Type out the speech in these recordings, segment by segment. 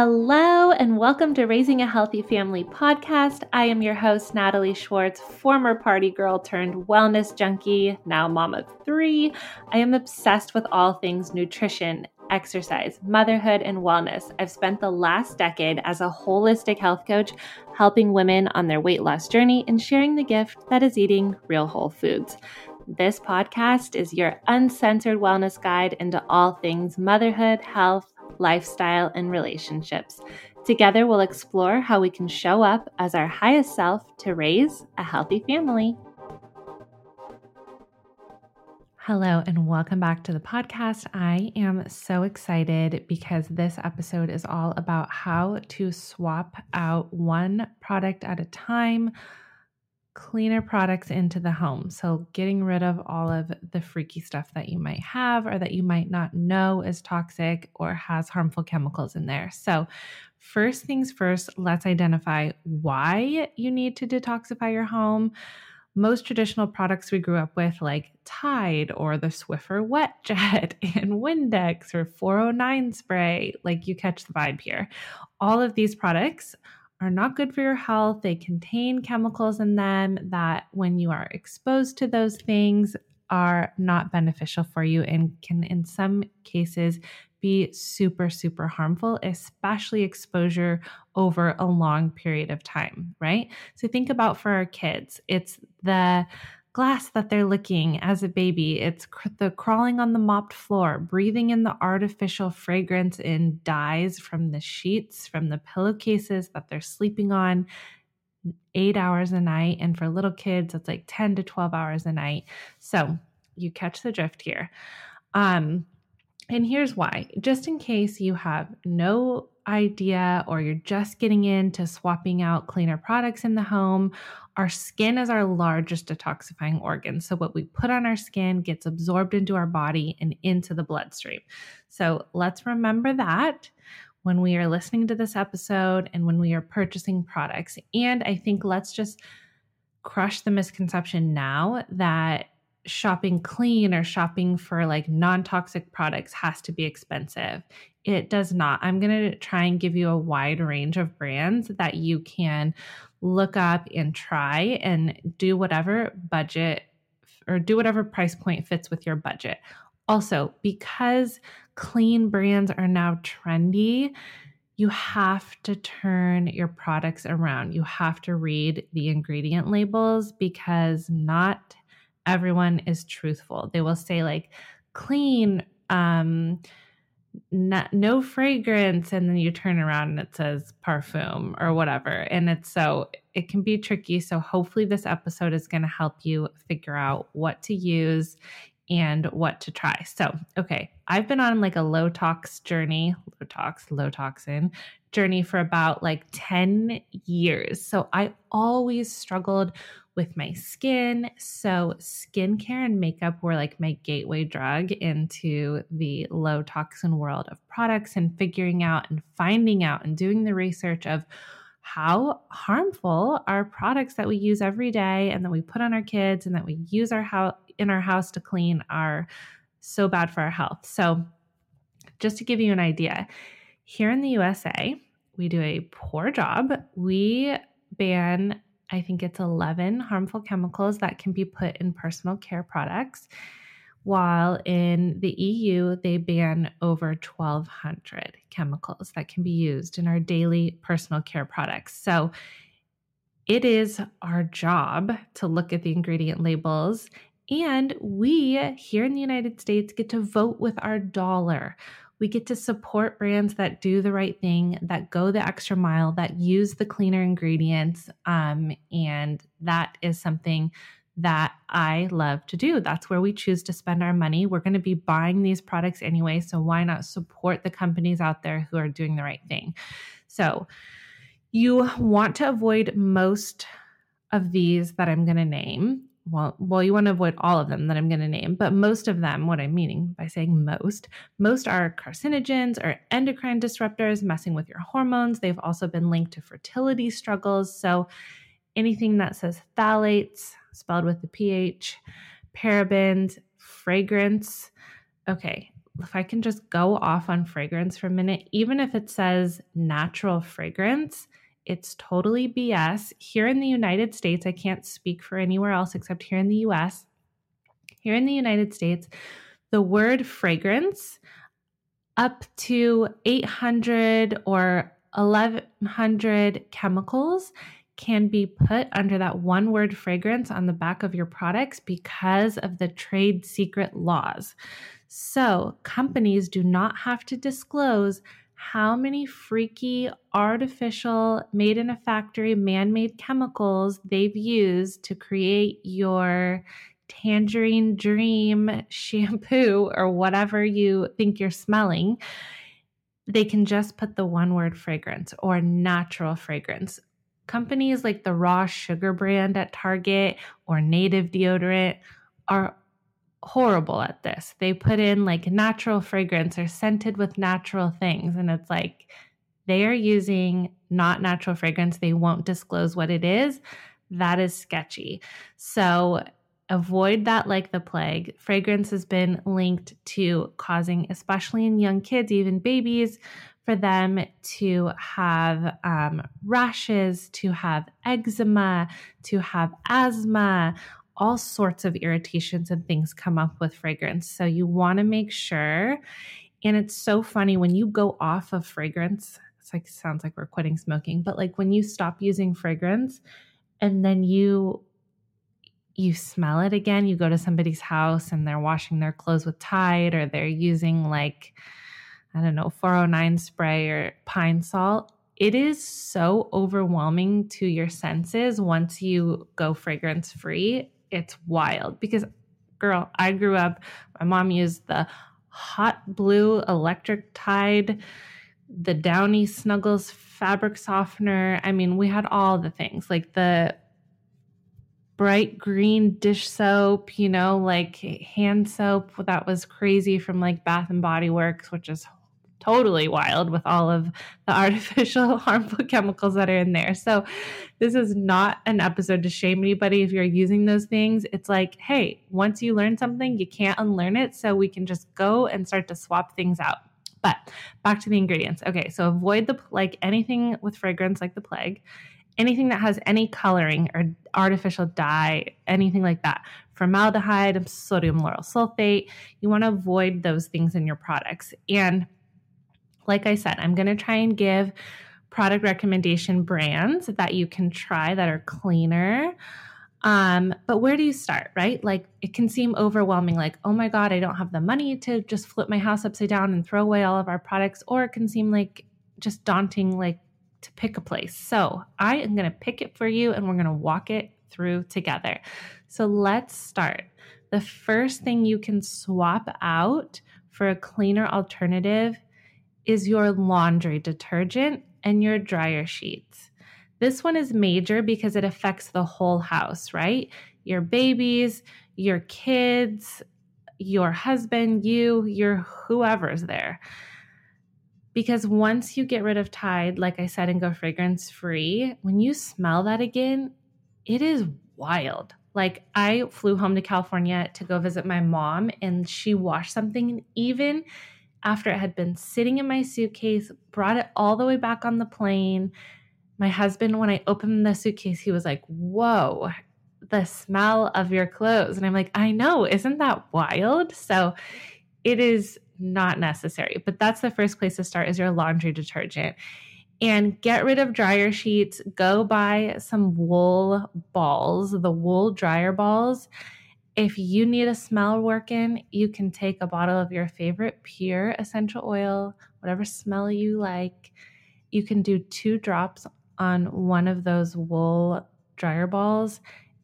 Hello, and welcome to Raising a Healthy Family podcast. I am your host, Natalie Schwartz, former party girl turned wellness junkie, now mom of three. I am obsessed with all things nutrition, exercise, motherhood, and wellness. I've spent the last decade as a holistic health coach, helping women on their weight loss journey and sharing the gift that is eating real whole foods. This podcast is your uncensored wellness guide into all things motherhood, health, lifestyle, and relationships. Together, we'll explore how we can show up as our highest self to raise a healthy family. Hello, and welcome back to the podcast. I am so excited because this episode is all about how to swap out one product at a time cleaner products into the home. So, getting rid of all of the freaky stuff that you might have or that you might not know is toxic or has harmful chemicals in there. So, first things first, let's identify why you need to detoxify your home. Most traditional products we grew up with, like Tide or the Swiffer Wet Jet and Windex or 409 spray, like you catch the vibe here. All of these products are not good for your health. They contain chemicals in them that, when you are exposed to those things, are not beneficial for you and can, in some cases, be super, super harmful, especially exposure over a long period of time, right? So, think about for our kids, it's the glass that they're licking as a baby. It's cr- the crawling on the mopped floor, breathing in the artificial fragrance in dyes from the sheets, from the pillowcases that they're sleeping on eight hours a night. And for little kids, it's like 10 to 12 hours a night. So you catch the drift here. Um, and here's why just in case you have no idea or you're just getting into swapping out cleaner products in the home, our skin is our largest detoxifying organ. So, what we put on our skin gets absorbed into our body and into the bloodstream. So, let's remember that when we are listening to this episode and when we are purchasing products. And I think let's just crush the misconception now that shopping clean or shopping for like non toxic products has to be expensive. It does not. I'm going to try and give you a wide range of brands that you can look up and try and do whatever budget or do whatever price point fits with your budget. Also, because clean brands are now trendy, you have to turn your products around. You have to read the ingredient labels because not everyone is truthful. They will say like clean, um, not, no fragrance, and then you turn around and it says parfum or whatever. And it's so it can be tricky. So hopefully this episode is going to help you figure out what to use and what to try. So, okay, I've been on like a low tox journey, low tox, low toxin journey for about like 10 years. So, I always struggled with my skin. So, skincare and makeup were like my gateway drug into the low toxin world of products and figuring out and finding out and doing the research of how harmful our products that we use every day and that we put on our kids and that we use our house in our house to clean are so bad for our health. So, just to give you an idea, here in the USA, we do a poor job. We ban I think it's 11 harmful chemicals that can be put in personal care products, while in the EU, they ban over 1,200 chemicals that can be used in our daily personal care products. So it is our job to look at the ingredient labels. And we here in the United States get to vote with our dollar we get to support brands that do the right thing, that go the extra mile, that use the cleaner ingredients. Um, and that is something that I love to do. That's where we choose to spend our money. We're going to be buying these products anyway. So why not support the companies out there who are doing the right thing? So you want to avoid most of these that I'm going to name well, well, you want to avoid all of them that I'm going to name, but most of them, what I'm meaning by saying most, most are carcinogens or endocrine disruptors messing with your hormones. They've also been linked to fertility struggles. So anything that says phthalates, spelled with the pH, parabens, fragrance. Okay, if I can just go off on fragrance for a minute, even if it says natural fragrance, it's totally BS. Here in the United States, I can't speak for anywhere else except here in the US. Here in the United States, the word fragrance up to 800 or 1100 chemicals can be put under that one word fragrance on the back of your products because of the trade secret laws. So, companies do not have to disclose how many freaky, artificial, made in a factory, man made chemicals they've used to create your tangerine dream shampoo or whatever you think you're smelling. They can just put the one word fragrance or natural fragrance. Companies like the Raw Sugar brand at Target or Native Deodorant are horrible at this. They put in like natural fragrance or scented with natural things. And it's like they are using not natural fragrance. They won't disclose what it is. That is sketchy. So avoid that like the plague. Fragrance has been linked to causing, especially in young kids, even babies, for them to have um, rashes, to have eczema, to have asthma, all sorts of irritations and things come up with fragrance. So you want to make sure. And it's so funny when you go off of fragrance, it's like sounds like we're quitting smoking, but like when you stop using fragrance and then you you smell it again, you go to somebody's house and they're washing their clothes with Tide or they're using like I don't know, 409 spray or Pine-Sol it is so overwhelming to your senses once you go fragrance free it's wild because girl, I grew up, my mom used the hot blue electric tide, the Downy Snuggles fabric softener. I mean, we had all the things like the bright green dish soap, you know, like hand soap that was crazy from like Bath and Body Works, which is totally wild with all of the artificial harmful chemicals that are in there. So, this is not an episode to shame anybody if you're using those things. It's like, hey, once you learn something, you can't unlearn it. So, we can just go and start to swap things out. But back to the ingredients. Okay, so avoid the like anything with fragrance like the plague, anything that has any coloring or artificial dye, anything like that. Formaldehyde, sodium lauryl sulfate, you want to avoid those things in your products. And like I said, I'm going to try and give product recommendation brands that you can try that are cleaner. Um, but where do you start, right? Like it can seem overwhelming, like, oh my God, I don't have the money to just flip my house upside down and throw away all of our products. Or it can seem like just daunting, like to pick a place. So I am going to pick it for you and we're going to walk it through together. So let's start. The first thing you can swap out for a cleaner alternative is your laundry detergent and your dryer sheets. This one is major because it affects the whole house, right? Your babies, your kids, your husband, you, your whoever's there. Because once you get rid of Tide, like I said, and go fragrance free, when you smell that again, it is wild. Like I flew home to California to go visit my mom and she washed something and even after it had been sitting in my suitcase, brought it all the way back on the plane. My husband, when I opened the suitcase, he was like, Whoa, the smell of your clothes. And I'm like, I know, isn't that wild? So it is not necessary. But that's the first place to start is your laundry detergent. And get rid of dryer sheets. Go buy some wool balls, the wool dryer balls if you need a smell working, you can take a bottle of your favorite pure essential oil, whatever smell you like. You can do two drops on one of those wool dryer balls,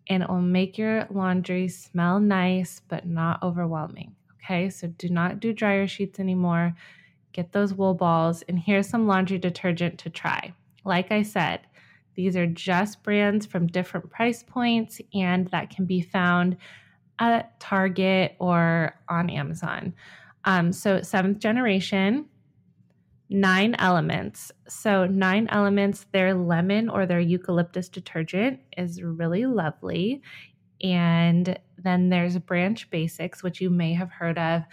and it will make your laundry smell nice but not overwhelming. Okay, so do not do dryer sheets anymore. Get those wool balls, and here's some laundry detergent to try. Like I said, these are just brands from different price points, and that can be found at Target or on Amazon. Um, so, seventh generation, nine elements. So, nine elements, their lemon or their eucalyptus detergent is really lovely. And then there's Branch Basics, which you may have heard of.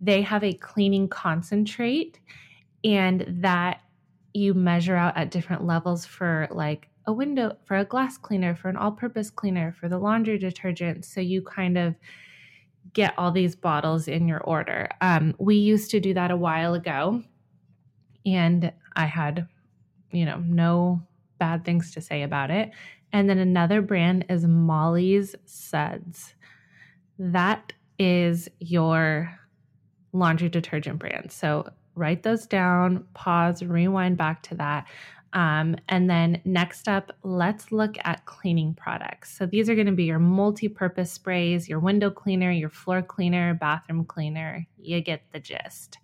they have a cleaning concentrate and that you measure out at different levels for like a window for a glass cleaner for an all-purpose cleaner for the laundry detergent so you kind of get all these bottles in your order. Um, we used to do that a while ago and i had you know no bad things to say about it. And then another brand is molly's suds. That is your laundry detergent brand. So write those down, pause, rewind back to that. Um, and then next up, let's look at cleaning products. So these are going to be your multi purpose sprays, your window cleaner, your floor cleaner, bathroom cleaner. You get the gist.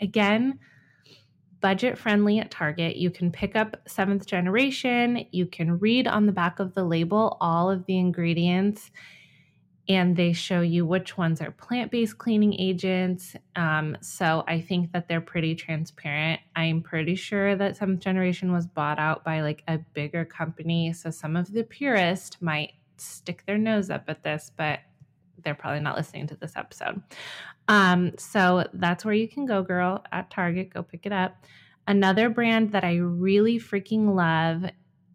Again, budget friendly at Target. You can pick up seventh generation. You can read on the back of the label all of the ingredients and they show you which ones are plant based cleaning agents. Um, so I think that they're pretty transparent. I'm pretty sure that seventh generation was bought out by like a bigger company. So some of the purists might stick their nose up at this, but they're probably not listening to this episode. Um, so that's where you can go, girl, at Target. Go pick it up. Another brand that I really freaking love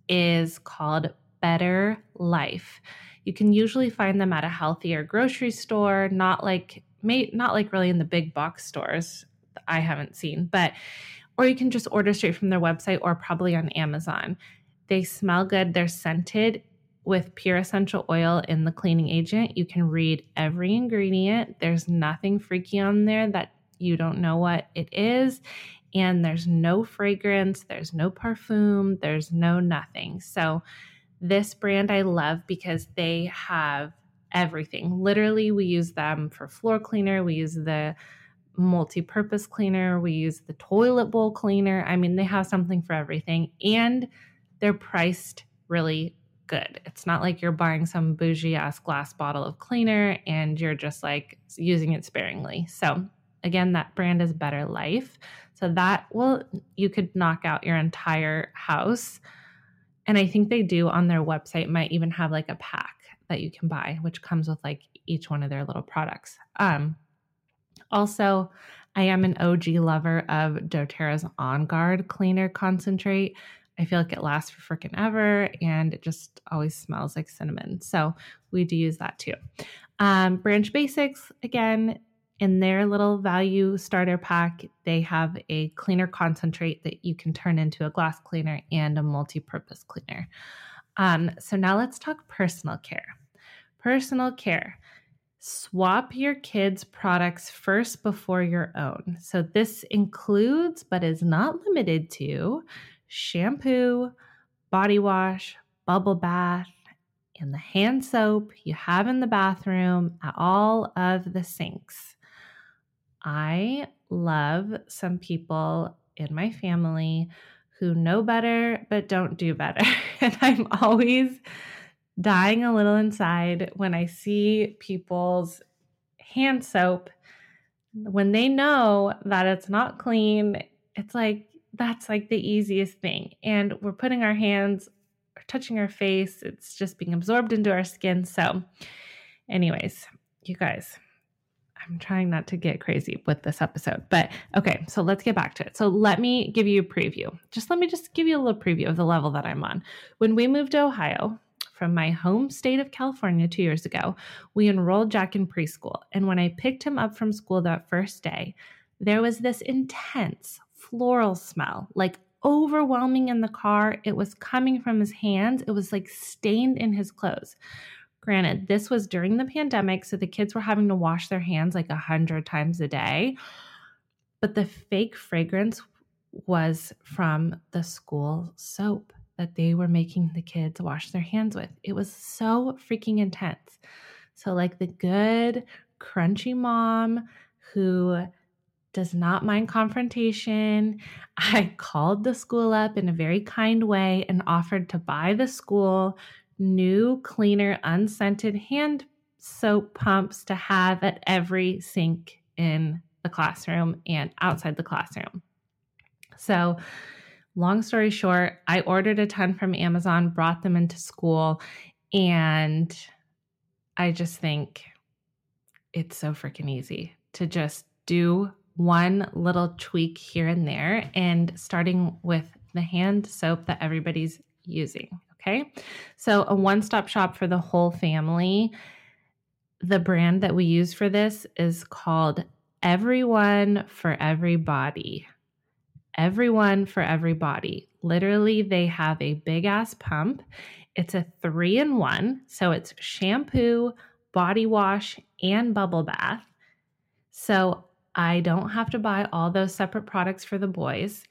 is called Better Life. You can usually find them at a healthier grocery store, not like not like really in the big box stores I haven't seen, but or you can just order straight from their website or probably on Amazon. They smell good, they're scented with pure essential oil in the cleaning agent. You can read every ingredient. There's nothing freaky on there that you don't know what it is. And there's no fragrance, there's no perfume, there's no nothing. So this brand I love because they have everything. Literally, we use them for floor cleaner, we use the multi purpose cleaner, we use the toilet bowl cleaner. I mean, they have something for everything and they're priced really good. It's not like you're buying some bougie ass glass bottle of cleaner and you're just like using it sparingly. So, again, that brand is Better Life. So, that will, you could knock out your entire house and I think they do on their website might even have like a pack that you can buy, which comes with like each one of their little products. Um, also, I am an OG lover of doTERRA's On Guard Cleaner Concentrate. I feel like it lasts for freaking ever and it just always smells like cinnamon. So we do use that too. Um, Branch Basics, again, in their little value starter pack, they have a cleaner concentrate that you can turn into a glass cleaner and a multi purpose cleaner. Um, so, now let's talk personal care. Personal care. Swap your kids' products first before your own. So, this includes, but is not limited to, shampoo, body wash, bubble bath, and the hand soap you have in the bathroom at all of the sinks. I love some people in my family who know better but don't do better. and I'm always dying a little inside when I see people's hand soap. When they know that it's not clean, it's like that's like the easiest thing. And we're putting our hands touching our face, it's just being absorbed into our skin. So, anyways, you guys, I'm trying not to get crazy with this episode, but okay, so let's get back to it. So let me give you a preview. Just let me just give you a little preview of the level that I'm on. When we moved to Ohio from my home state of California two years ago, we enrolled Jack in preschool. And when I picked him up from school that first day, there was this intense floral smell, like overwhelming in the car. It was coming from his hands, it was like stained in his clothes. Granted, this was during the pandemic, so the kids were having to wash their hands like a hundred times a day. But the fake fragrance was from the school soap that they were making the kids wash their hands with. It was so freaking intense. So, like the good, crunchy mom who does not mind confrontation. I called the school up in a very kind way and offered to buy the school new, cleaner, unscented hand soap pumps to have at every sink in the classroom and outside the classroom. So, long story short, I ordered a ton from Amazon, brought them into school, and I just think it's so freaking easy to just do one little tweak here and there and starting with the hand soap that everybody's using. Okay. So, a one stop shop for the whole family. The brand that we use for this is called Everyone for Everybody. Everyone for Everybody. Literally, they have a big ass pump. It's a three in one. So, it's shampoo, body wash, and bubble bath. So, I don't have to buy all those separate products for the boys.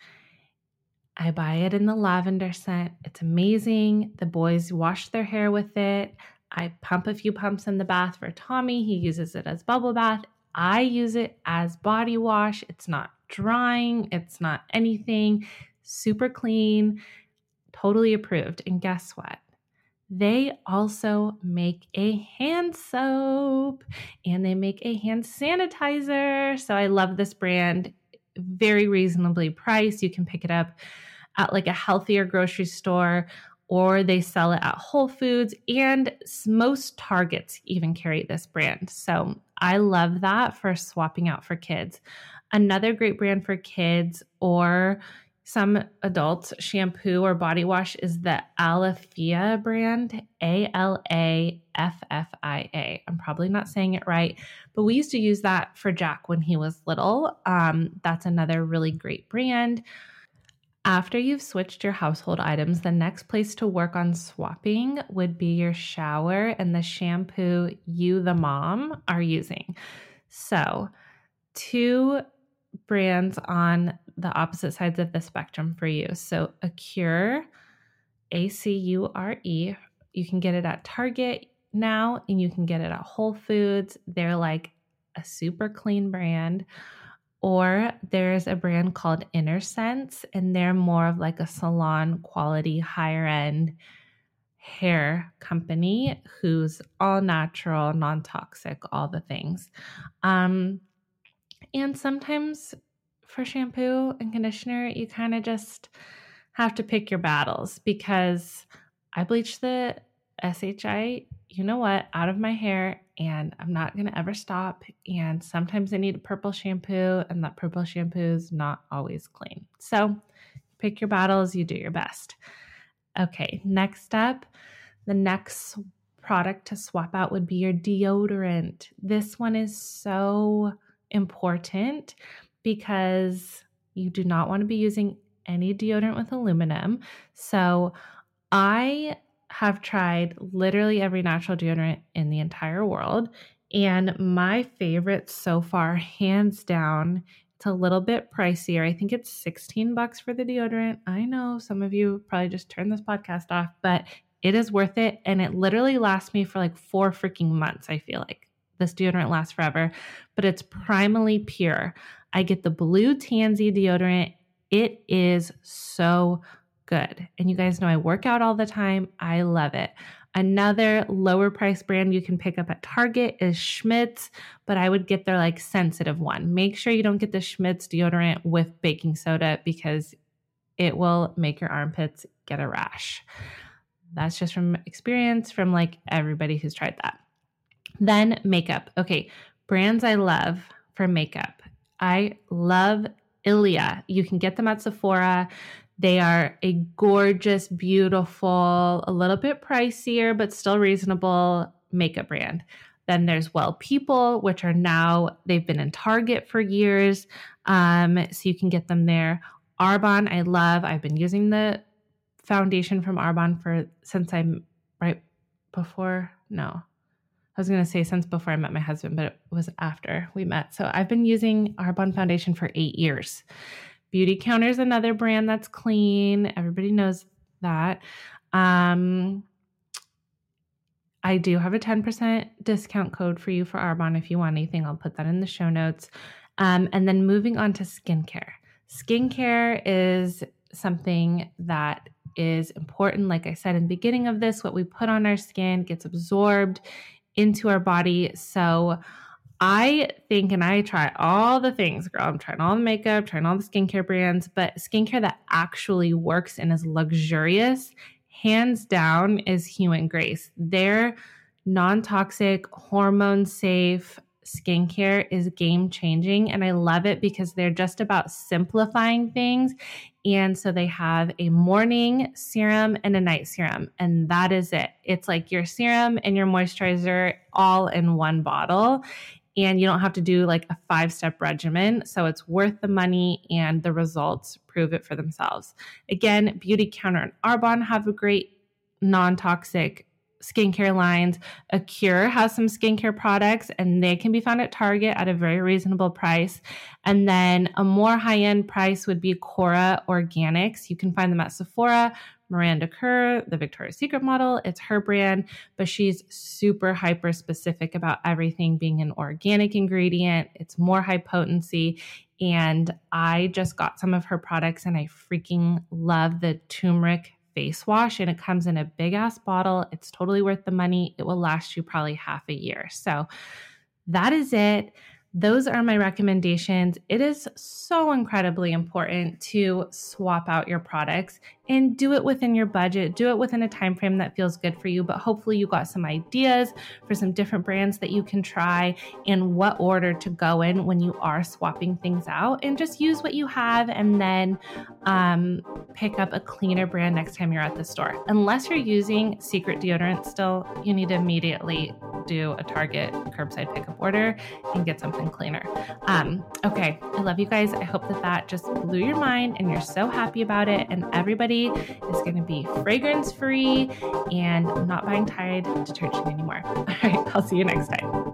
I buy it in the lavender scent. It's amazing. The boys wash their hair with it. I pump a few pumps in the bath for Tommy. He uses it as bubble bath. I use it as body wash. It's not drying, it's not anything. Super clean, totally approved. And guess what? They also make a hand soap and they make a hand sanitizer. So I love this brand. Very reasonably priced. You can pick it up at like a healthier grocery store or they sell it at Whole Foods and most Targets even carry this brand. So I love that for swapping out for kids. Another great brand for kids or some adults shampoo or body wash is the Alaffia brand, A L A F F I A. I'm probably not saying it right, but we used to use that for Jack when he was little. Um, that's another really great brand. After you've switched your household items, the next place to work on swapping would be your shower and the shampoo you, the mom, are using. So, two brands on the opposite sides of the spectrum for you. So, Acure, A C U R E, you can get it at Target now and you can get it at Whole Foods. They're like a super clean brand. Or there's a brand called Innersense, and they're more of like a salon quality, higher end hair company who's all natural, non toxic, all the things. Um, and sometimes for shampoo and conditioner, you kind of just have to pick your battles because I bleach the SHI, you know what, out of my hair and I'm not going to ever stop. And sometimes I need a purple shampoo, and that purple shampoo is not always clean. So pick your battles, you do your best. Okay, next up, the next product to swap out would be your deodorant. This one is so important because you do not want to be using any deodorant with aluminum. So I have tried literally every natural deodorant in the entire world. And my favorite so far, hands down, it's a little bit pricier. I think it's 16 bucks for the deodorant. I know some of you probably just turned this podcast off, but it is worth it. And it literally lasts me for like four freaking months, I feel like. This deodorant lasts forever, but it's Primally Pure. I get the blue tansy deodorant. It is so good. And you guys know I work out all the time. I love it. Another lower price brand you can pick up at Target is Schmidt's, but I would get their like sensitive one. Make sure you don't get the Schmidt's deodorant with baking soda because it will make your armpits get a rash. That's just from experience from like everybody who's tried that. Then makeup. Okay, brands I love for makeup. I love Ilia. You can get them at Sephora. They are a gorgeous, beautiful, a little bit pricier, but still reasonable makeup brand. Then there's Well People, which are now, they've been in Target for years. Um, so you can get them there. Arbonne, I love. I've been using the foundation from Arbonne for since I'm right before, no, I was going to say since before I met my husband, but it was after we met. So I've been using Arbonne foundation for eight years. Beautycounter is another brand that's clean. Everybody knows that. Um, I do have a 10% discount code for you for Arbonne if you want anything. I'll put that in the show notes. Um, and then moving on to skincare. Skincare is something that is important. Like I said in the beginning of this, what we put on our skin gets absorbed into our body. So I think, and I try all the things, girl. I'm trying all the makeup, trying all the skincare brands, but skincare that actually works and is luxurious, hands down, is Hugh and Grace. They're non toxic, hormone safe skincare is game changing. And I love it because they're just about simplifying things. And so they have a morning serum and a night serum, and that is it. It's like your serum and your moisturizer all in one bottle. And you don't have to do like a five step regimen. So it's worth the money, and the results prove it for themselves. Again, Beautycounter and Arbonne have a great non toxic skincare lines. Acure has some skincare products and they can be found at Target at a very reasonable price. And then a more high end price would be Kora Organics. You can find them at Sephora. Miranda Kerr, the Victoria's Secret model, it's her brand, but she's super hyper specific about everything being an organic ingredient. It's more high potency. And I just got some of her products and I freaking love the turmeric face wash and it comes in a big ass bottle. It's totally worth the money. It will last you probably half a year. So that is it those are my recommendations. It is so incredibly important to swap out your products and do it within your budget. Do it within a time frame that feels good for you, but hopefully you got some ideas for some different brands that you can try and what order to go in when you are swapping things out and just use what you have and then um, pick up a cleaner brand next time you're at the store. Unless you're using secret deodorant still, you need to immediately do a Target curbside pickup order and get something cleaner. Um, okay, I love you guys. I hope that that just blew your mind and you're so happy about it. And everybody is going to be fragrance free and not buying Tide detergent anymore. All right, I'll see you next time.